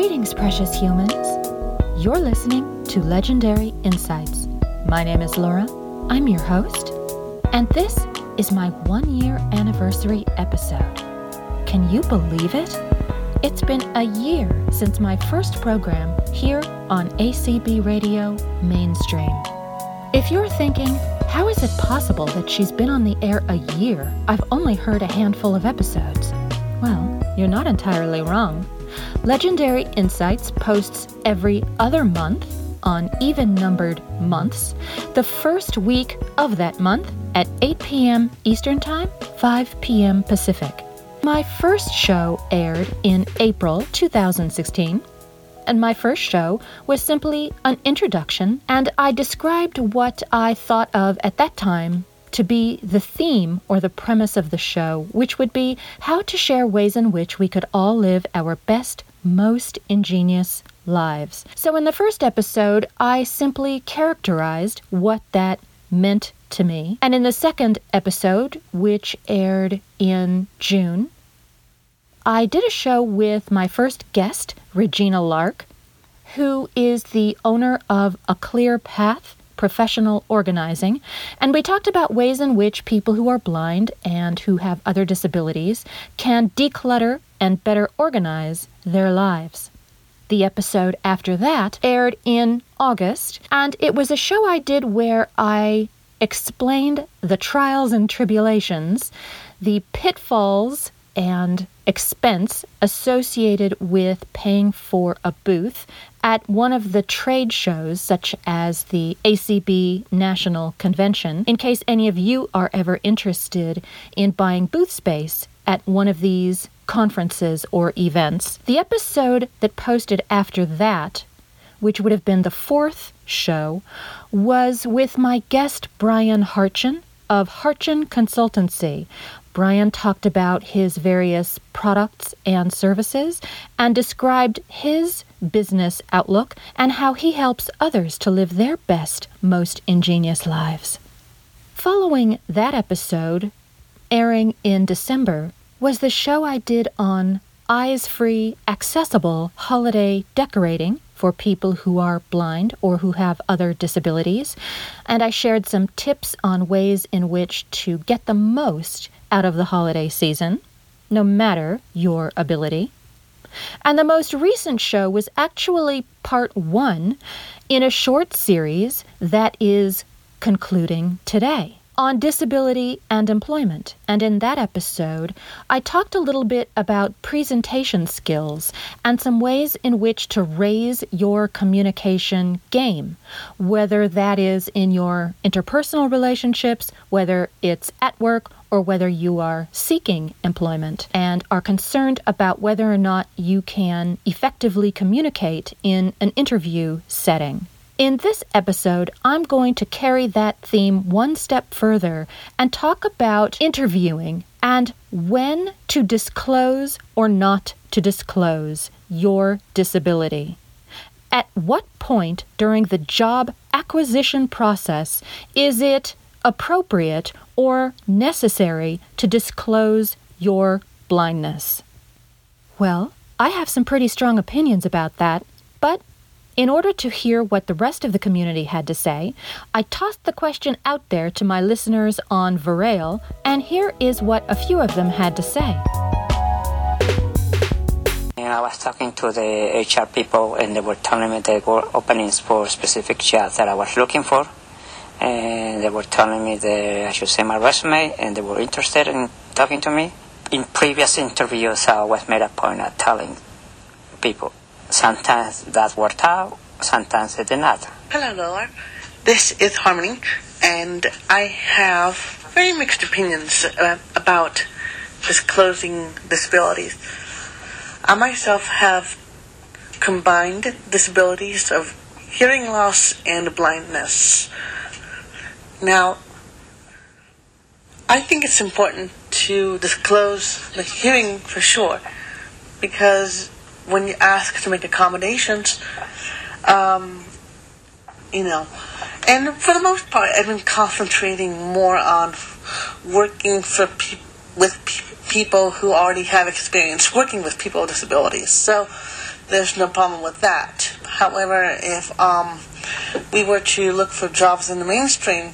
Greetings, precious humans. You're listening to Legendary Insights. My name is Laura. I'm your host. And this is my one year anniversary episode. Can you believe it? It's been a year since my first program here on ACB Radio Mainstream. If you're thinking, how is it possible that she's been on the air a year? I've only heard a handful of episodes. Well, you're not entirely wrong. Legendary Insights posts every other month on even numbered months, the first week of that month at 8 p.m. Eastern Time, 5 p.m. Pacific. My first show aired in April 2016 and my first show was simply an introduction, and I described what I thought of at that time to be the theme or the premise of the show, which would be how to share ways in which we could all live our best, most ingenious lives. So, in the first episode, I simply characterized what that meant to me. And in the second episode, which aired in June, I did a show with my first guest, Regina Lark, who is the owner of A Clear Path Professional Organizing, and we talked about ways in which people who are blind and who have other disabilities can declutter and better organize their lives. The episode after that aired in August, and it was a show I did where I explained the trials and tribulations, the pitfalls and expense associated with paying for a booth at one of the trade shows, such as the ACB National Convention, in case any of you are ever interested in buying booth space at one of these conferences or events. The episode that posted after that, which would have been the fourth show, was with my guest Brian Harchin of Harchin Consultancy, Brian talked about his various products and services and described his business outlook and how he helps others to live their best, most ingenious lives. Following that episode, airing in December, was the show I did on eyes free, accessible holiday decorating for people who are blind or who have other disabilities. And I shared some tips on ways in which to get the most out of the holiday season, no matter your ability. And the most recent show was actually part one in a short series that is concluding today on disability and employment. And in that episode, I talked a little bit about presentation skills and some ways in which to raise your communication game, whether that is in your interpersonal relationships, whether it's at work, or whether you are seeking employment and are concerned about whether or not you can effectively communicate in an interview setting. In this episode, I'm going to carry that theme one step further and talk about interviewing and when to disclose or not to disclose your disability. At what point during the job acquisition process is it appropriate or necessary to disclose your blindness? Well, I have some pretty strong opinions about that, but in order to hear what the rest of the community had to say, I tossed the question out there to my listeners on Verail, and here is what a few of them had to say. And I was talking to the HR people, and they were telling me there were openings for specific jobs that I was looking for. And they were telling me that I should send my resume, and they were interested in talking to me. In previous interviews, I was made a point of telling people Sometimes that worked out, sometimes it did not. Hello, Laura. This is Harmony, and I have very mixed opinions uh, about disclosing disabilities. I myself have combined disabilities of hearing loss and blindness. Now, I think it's important to disclose the hearing for sure because when you ask to make accommodations, um, you know, and for the most part, I've been concentrating more on working for pe- with pe- people who already have experience working with people with disabilities. So there's no problem with that. However, if um, we were to look for jobs in the mainstream,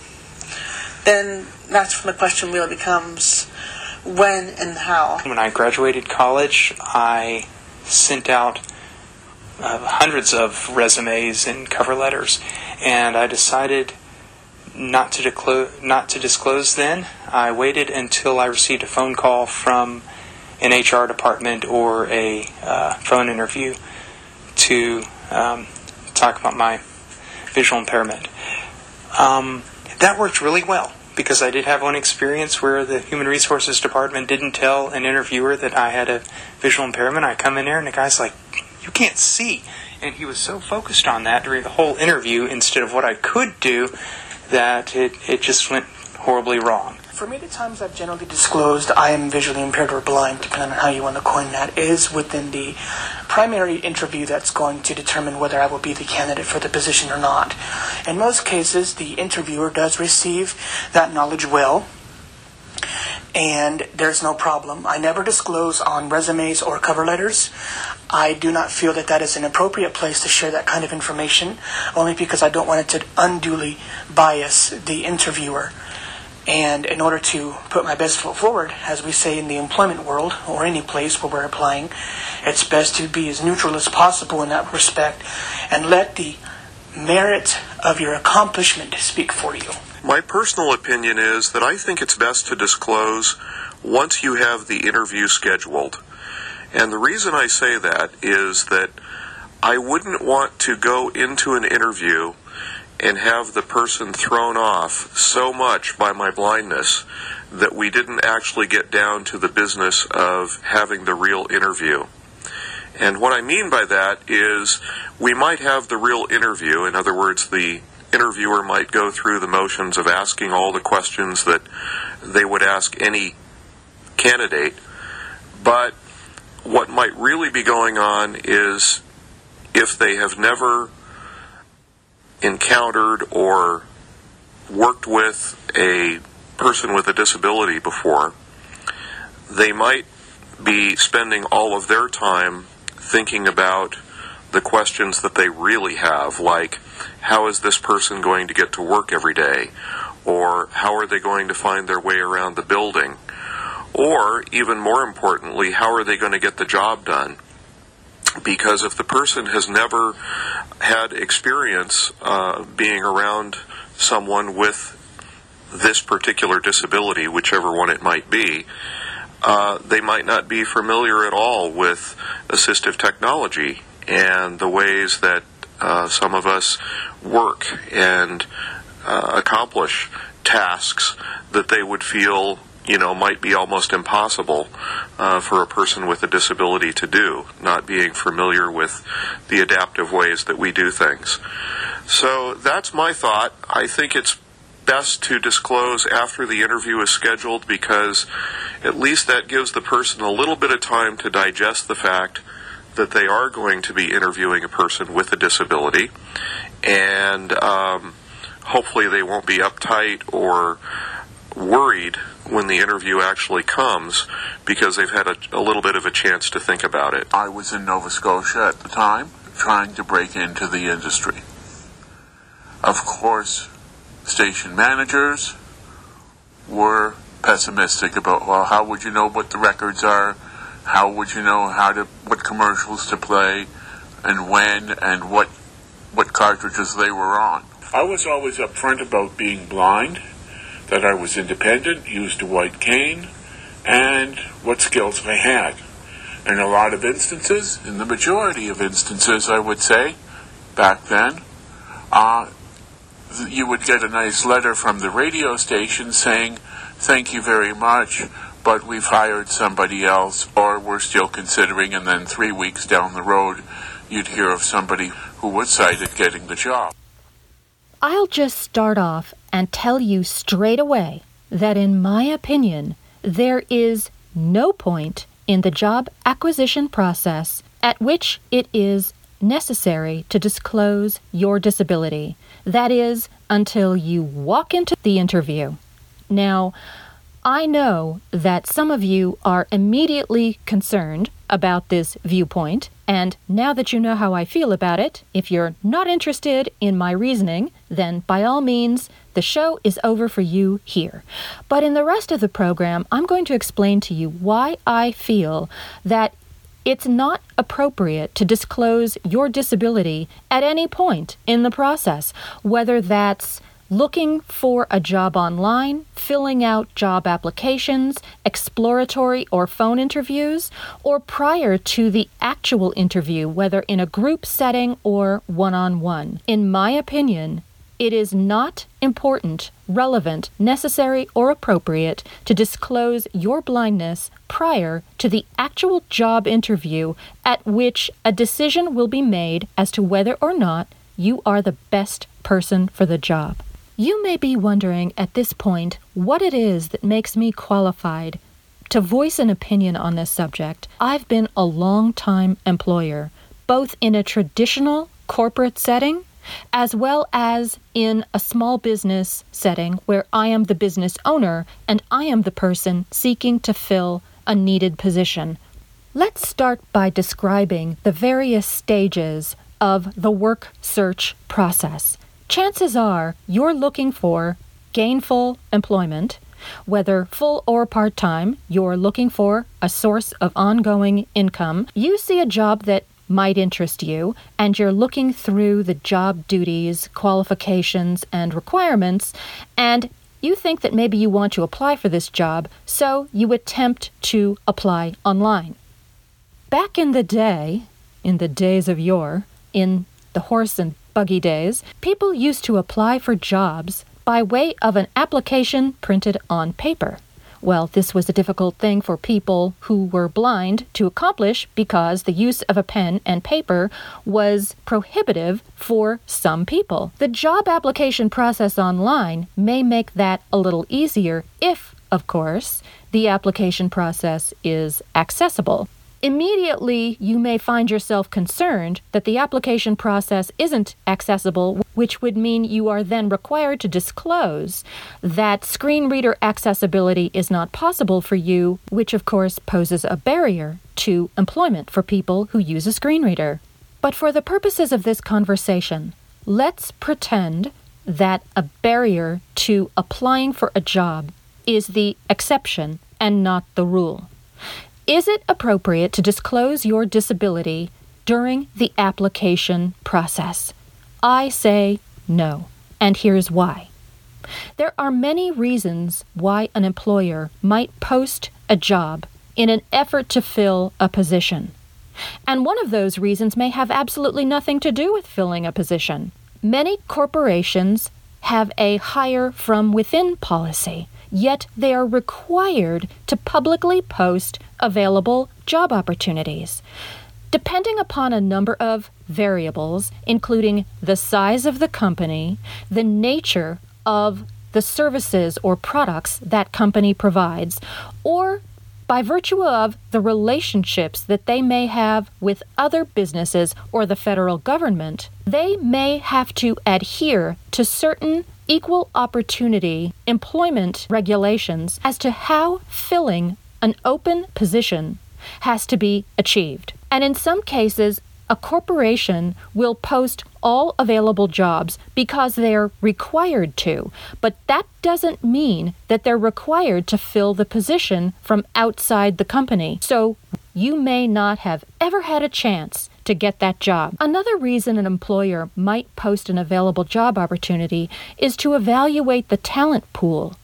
then that's when the question really becomes when and how. When I graduated college, I sent out uh, hundreds of resumes and cover letters, and I decided not to, not to disclose then. I waited until I received a phone call from an HR department or a uh, phone interview to um, talk about my visual impairment. Um, that worked really well because I did have one experience where the human resources department didn't tell an interviewer that I had a visual impairment. I come in there and the guy's like, "You can't see," and he was so focused on that during the whole interview instead of what I could do that it, it just went horribly wrong. For me, the times I've generally disclosed I am visually impaired or blind, depending on how you want to coin that, is within the primary interview that's going to determine whether I will be the candidate for the position or not. In most cases, the interviewer does receive that knowledge well, and there's no problem. I never disclose on resumes or cover letters. I do not feel that that is an appropriate place to share that kind of information, only because I don't want it to unduly bias the interviewer. And in order to put my best foot forward, as we say in the employment world or any place where we're applying, it's best to be as neutral as possible in that respect and let the merit of your accomplishment speak for you. My personal opinion is that I think it's best to disclose once you have the interview scheduled. And the reason I say that is that I wouldn't want to go into an interview and have the person thrown off so much by my blindness that we didn't actually get down to the business of having the real interview. And what I mean by that is we might have the real interview, in other words, the interviewer might go through the motions of asking all the questions that they would ask any candidate, but what might really be going on is if they have never encountered or worked with a person with a disability before, they might be spending all of their time thinking about the questions that they really have, like how is this person going to get to work every day? Or how are they going to find their way around the building? Or, even more importantly, how are they going to get the job done? Because if the person has never had experience uh, being around someone with this particular disability, whichever one it might be, uh, they might not be familiar at all with assistive technology and the ways that uh, some of us work and uh, accomplish tasks that they would feel you know might be almost impossible uh, for a person with a disability to do not being familiar with the adaptive ways that we do things. So that's my thought. I think it's best to disclose after the interview is scheduled because at least that gives the person a little bit of time to digest the fact that they are going to be interviewing a person with a disability, and um, hopefully they won't be uptight or worried when the interview actually comes because they've had a, a, little bit of a chance to think about it. I was in Nova Scotia at the time trying to break into the industry. Of course, station managers were pessimistic about, well, how would you know what the records are? how would you know how to what commercials to play and when and what what cartridges they were on. I was always upfront about being blind, that I was independent, used a white cane, and what skills I had. In a lot of instances, in the majority of instances, I would say, back then, uh, you would get a nice letter from the radio station saying, Thank you very much but we've hired somebody else, or we're still considering, and then three weeks down the road, you'd hear of somebody who was cited getting the job. I'll just start off and tell you straight away that, in my opinion, there is no point in the job acquisition process at which it is necessary to disclose your disability. That is, until you walk into the interview. Now, I know that some of you are immediately concerned about this viewpoint And now that you know how I feel about it, if you're not interested in my reasoning, then by all means, the show is over for you here. But in the rest of the program, I'm going to explain to you why I feel that it's not appropriate to disclose your disability at any point in the process, whether that's looking for a job online, filling out job applications, exploratory or phone interviews, or prior to the actual interview, whether in a group setting or one on one. In my opinion, it is not important, relevant, necessary, or appropriate to disclose your blindness prior to the actual job interview at which a decision will be made as to whether or not you are the best person for the job. You may be wondering at this point what it is that makes me qualified to voice an opinion on this subject. I've been a long time employer, both in a traditional corporate setting as well as in a small business setting where I am the business owner and I am the person seeking to fill a needed position. Let's start by describing the various stages of the work search process chances are you're looking for gainful employment, whether full or part time, you're looking for a source of ongoing income. You see a job that might interest you, and you're looking through the job duties, qualifications, and requirements, and you think that maybe you want to apply for this job, so you attempt to apply online. Back in the day, in the days of yore, in the horse and buggy days, people used to apply for jobs by way of an application printed on paper. Well, this was a difficult thing for people who were blind to accomplish because the use of a pen and paper was prohibitive for some people. The job application process online may make that a little easier if, of course, the application process is accessible. Immediately, you may find yourself concerned that the application process isn't accessible, which would mean you are then required to disclose that screen reader accessibility is not possible for you, which of course poses a barrier to employment for people who use a screen reader. But for the purposes of this conversation, let's pretend that a barrier to applying for a job is the exception and not the rule. Is it appropriate to disclose your disability during the application process? I say no, and here's why. There are many reasons why an employer might post a job in an effort to fill a position. And one of those reasons may have absolutely nothing to do with filling a position. Many corporations have a hire from within policy yet they are required to publicly post available job opportunities. Depending upon a number of variables, including the size of the company, the nature of the services or products that company provides, or by virtue of the relationships that they may have with other businesses or the federal government, they may have to adhere to certain equal opportunity employment regulations as to how filling an open position has to be achieved. And in some cases, a corporation will post all available jobs because they're required to, but that doesn't mean that they're required to fill the position from outside the company. So you may not have ever had a chance to get that job. Another reason an employer might post an available job opportunity is to evaluate the talent pool,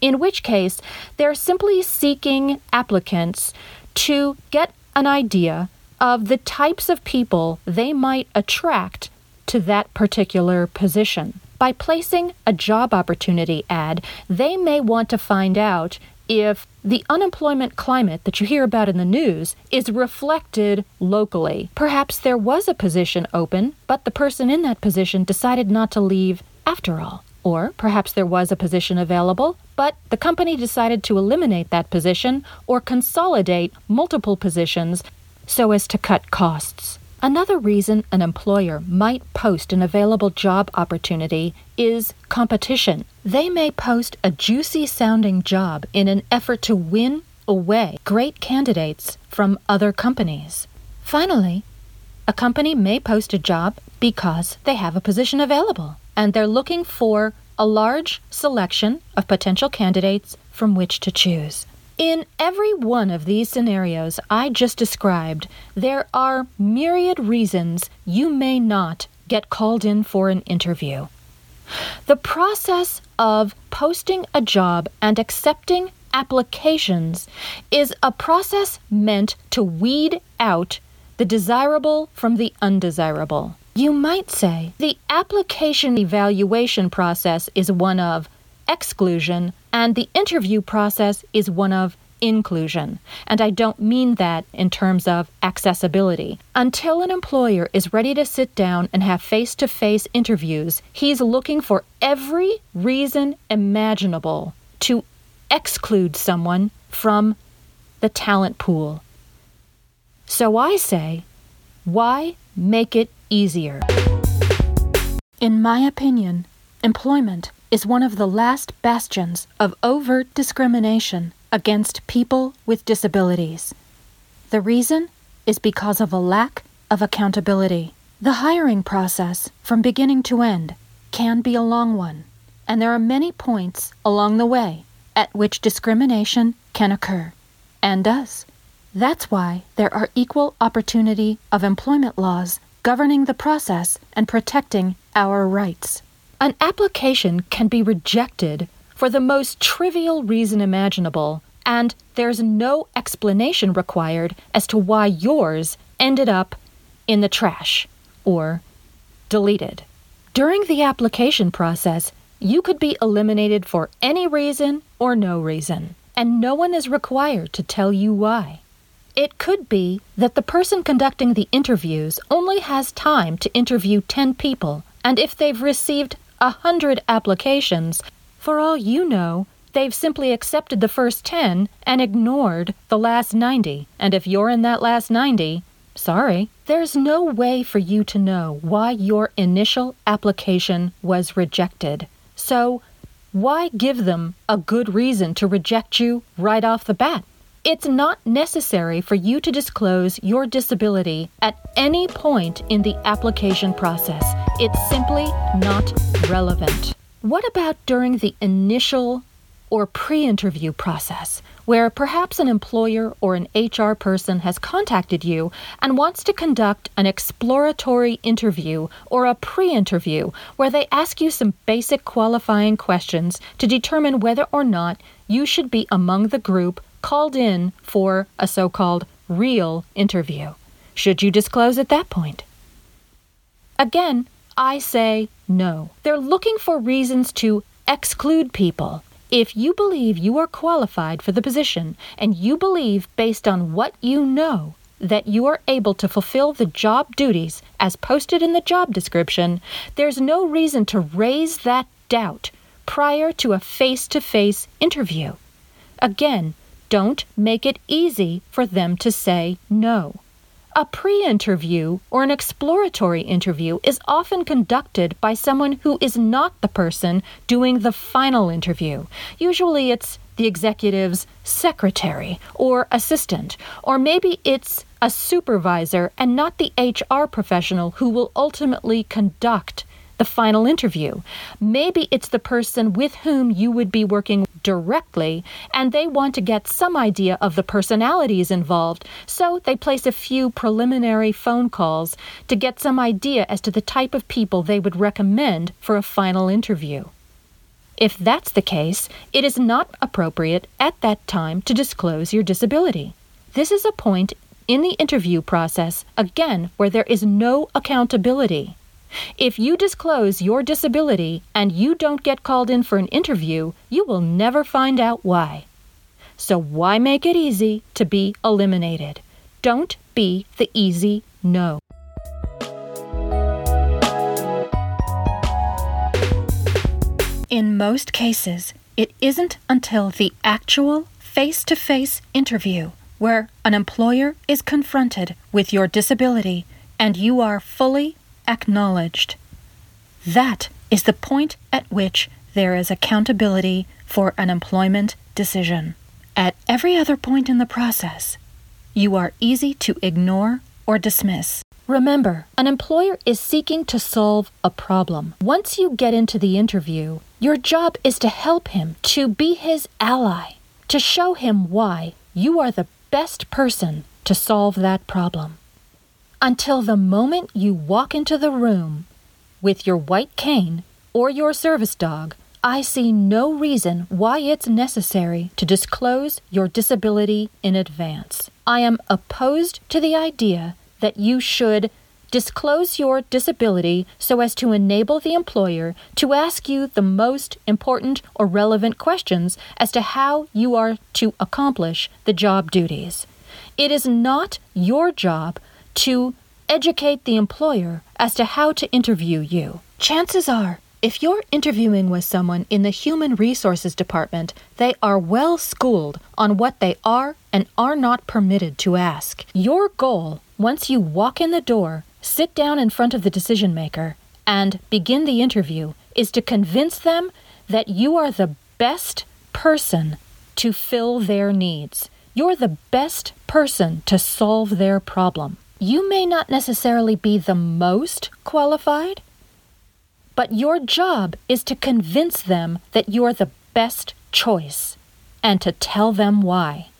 in which case they're simply seeking applicants to get an idea of the types of people they might attract to that particular position. By placing a job opportunity ad, they may want to find out if the unemployment climate that you hear about in the news is reflected locally. Perhaps there was a position open, but the person in that position decided not to leave after all. Or perhaps there was a position available, but the company decided to eliminate that position or consolidate multiple positions so as to cut costs. Another reason an employer might post an available job opportunity is competition. They may post a juicy sounding job in an effort to win away great candidates from other companies. Finally, a company may post a job because they have a position available and they're looking for a large selection of potential candidates from which to choose. In every one of these scenarios I just described, there are myriad reasons you may not get called in for an interview. The process of posting a job and accepting applications is a process meant to weed out the desirable from the undesirable. You might say the application evaluation process is one of exclusion and the interview process is one of inclusion. And I don't mean that in terms of accessibility. Until an employer is ready to sit down and have face to face interviews, he's looking for every reason imaginable to exclude someone from the talent pool. So I say, why make it easier? In my opinion, employment is one of the last bastions of overt discrimination against people with disabilities. The reason is because of a lack of accountability. The hiring process, from beginning to end, can be a long one, and there are many points along the way at which discrimination can occur, and does. That's why there are equal opportunity of employment laws governing the process and protecting our rights. An application can be rejected for the most trivial reason imaginable, and there's no explanation required as to why yours ended up in the trash or deleted. During the application process, you could be eliminated for any reason or no reason, and no one is required to tell you why. It could be that the person conducting the interviews only has time to interview 10 people, and if they've received a 100 applications, for all you know, they've simply accepted the first 10 and ignored the last 90. And if you're in that last 90, sorry, there's no way for you to know why your initial application was rejected. So, why give them a good reason to reject you right off the bat? It's not necessary for you to disclose your disability at any point in the application process. It's simply not relevant. What about during the initial or pre interview process, where perhaps an employer or an HR person has contacted you and wants to conduct an exploratory interview or a pre interview where they ask you some basic qualifying questions to determine whether or not you should be among the group called in for a so called real interview? Should you disclose at that point? Again, I say no. They're looking for reasons to exclude people. If you believe you are qualified for the position and you believe, based on what you know, that you are able to fulfill the job duties as posted in the job description, there's no reason to raise that doubt prior to a face to face interview. Again, don't make it easy for them to say no. A pre interview or an exploratory interview is often conducted by someone who is not the person doing the final interview. Usually it's the executive's secretary or assistant, or maybe it's a supervisor and not the HR professional who will ultimately conduct the final interview. Maybe it's the person with whom you would be working directly, and they want to get some idea of the personalities involved, so they place a few preliminary phone calls to get some idea as to the type of people they would recommend for a final interview. If that's the case, it is not appropriate at that time to disclose your disability. This is a point in the interview process, again, where there is no accountability. If you disclose your disability and you don't get called in for an interview, you will never find out why. So, why make it easy to be eliminated? Don't be the easy no. In most cases, it isn't until the actual face to face interview where an employer is confronted with your disability and you are fully acknowledged. That is the point at which there is accountability for an employment decision. At every other point in the process, you are easy to ignore or dismiss. Remember, an employer is seeking to solve a problem. Once you get into the interview, your job is to help him, to be his ally, to show him why you are the best person to solve that problem. Until the moment you walk into the room with your white cane or your service dog, I see no reason why it's necessary to disclose your disability in advance. I am opposed to the idea that you should disclose your disability so as to enable the employer to ask you the most important or relevant questions as to how you are to accomplish the job duties. It is not your job to educate the employer as to how to interview you. Chances are if you're interviewing with someone in the Human Resources Department, they are well schooled on what they are and are not permitted to ask. Your goal, once you walk in the door, sit down in front of the decision maker, and begin the interview, is to convince them that you are the best person to fill their needs. You're the best person to solve their problem. You may not necessarily be the most qualified, but your job is to convince them that you're the best choice and to tell them why.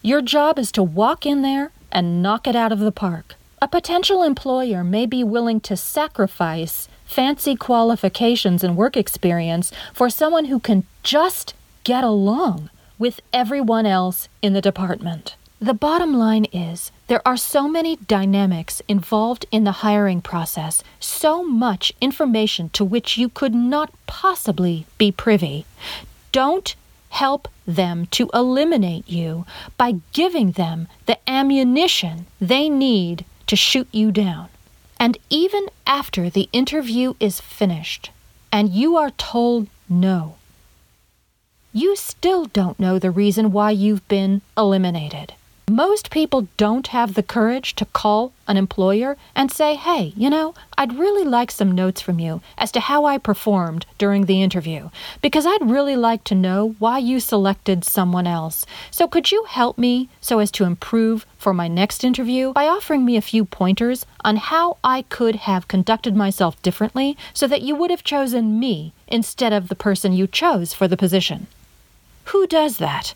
Your job is to walk in there and knock it out of the park. A potential employer may be willing to sacrifice fancy qualifications and work experience for someone who can just get along with everyone else in the department. The bottom line is there are so many dynamics involved in the hiring process, so much information to which you could not possibly be privy. Don't help them to eliminate you by giving them the ammunition they need to shoot you down. And even after the interview is finished and you are told no, you still don't know the reason why you've been eliminated. Most people don't have the courage to call an employer and say, hey, you know, I'd really like some notes from you as to how I performed during the interview, because I'd really like to know why you selected someone else. So could you help me so as to improve for my next interview by offering me a few pointers on how I could have conducted myself differently so that you would have chosen me instead of the person you chose for the position? Who does that?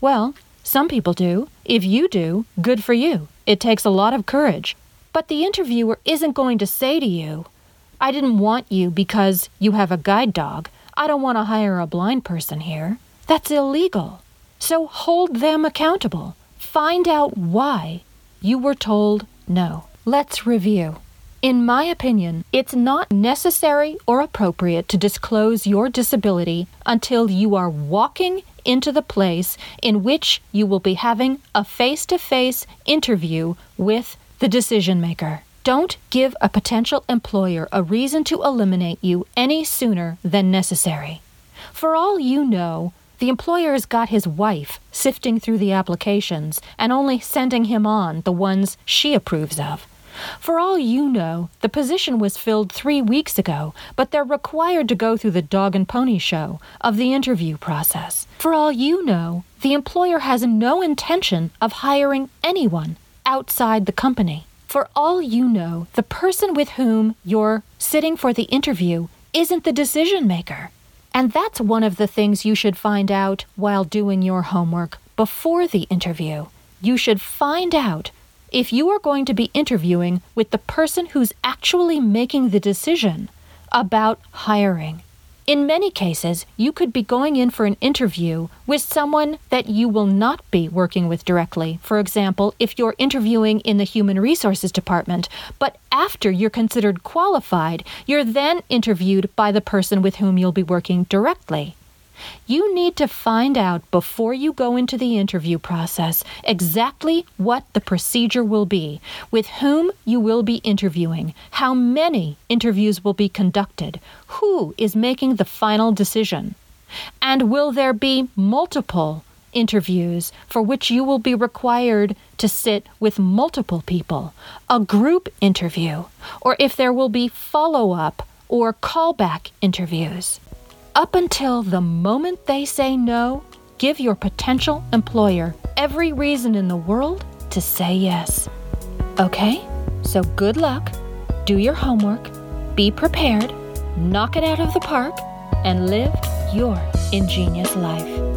Well, some people do. If you do, good for you. It takes a lot of courage. But the interviewer isn't going to say to you, I didn't want you because you have a guide dog. I don't want to hire a blind person here. That's illegal. So hold them accountable. Find out why you were told no. Let's review. In my opinion, it's not necessary or appropriate to disclose your disability until you are walking into the place in which you will be having a face to face interview with the decision maker. Don't give a potential employer a reason to eliminate you any sooner than necessary. For all you know, the employer's got his wife sifting through the applications and only sending him on the ones she approves of. For all you know, the position was filled three weeks ago, but they're required to go through the dog and pony show of the interview process. For all you know, the employer has no intention of hiring anyone outside the company. For all you know, the person with whom you're sitting for the interview isn't the decision maker. And that's one of the things you should find out while doing your homework before the interview. You should find out if you are going to be interviewing with the person who's actually making the decision about hiring. In many cases, you could be going in for an interview with someone that you will not be working with directly. For example, if you're interviewing in the Human Resources Department, but after you're considered qualified, you're then interviewed by the person with whom you'll be working directly. You need to find out before you go into the interview process exactly what the procedure will be, with whom you will be interviewing, how many interviews will be conducted, who is making the final decision, and will there be multiple interviews for which you will be required to sit with multiple people, a group interview, or if there will be follow up or callback interviews. Up until the moment they say no, give your potential employer every reason in the world to say yes. Okay? So good luck, do your homework, be prepared, knock it out of the park, and live your ingenious life.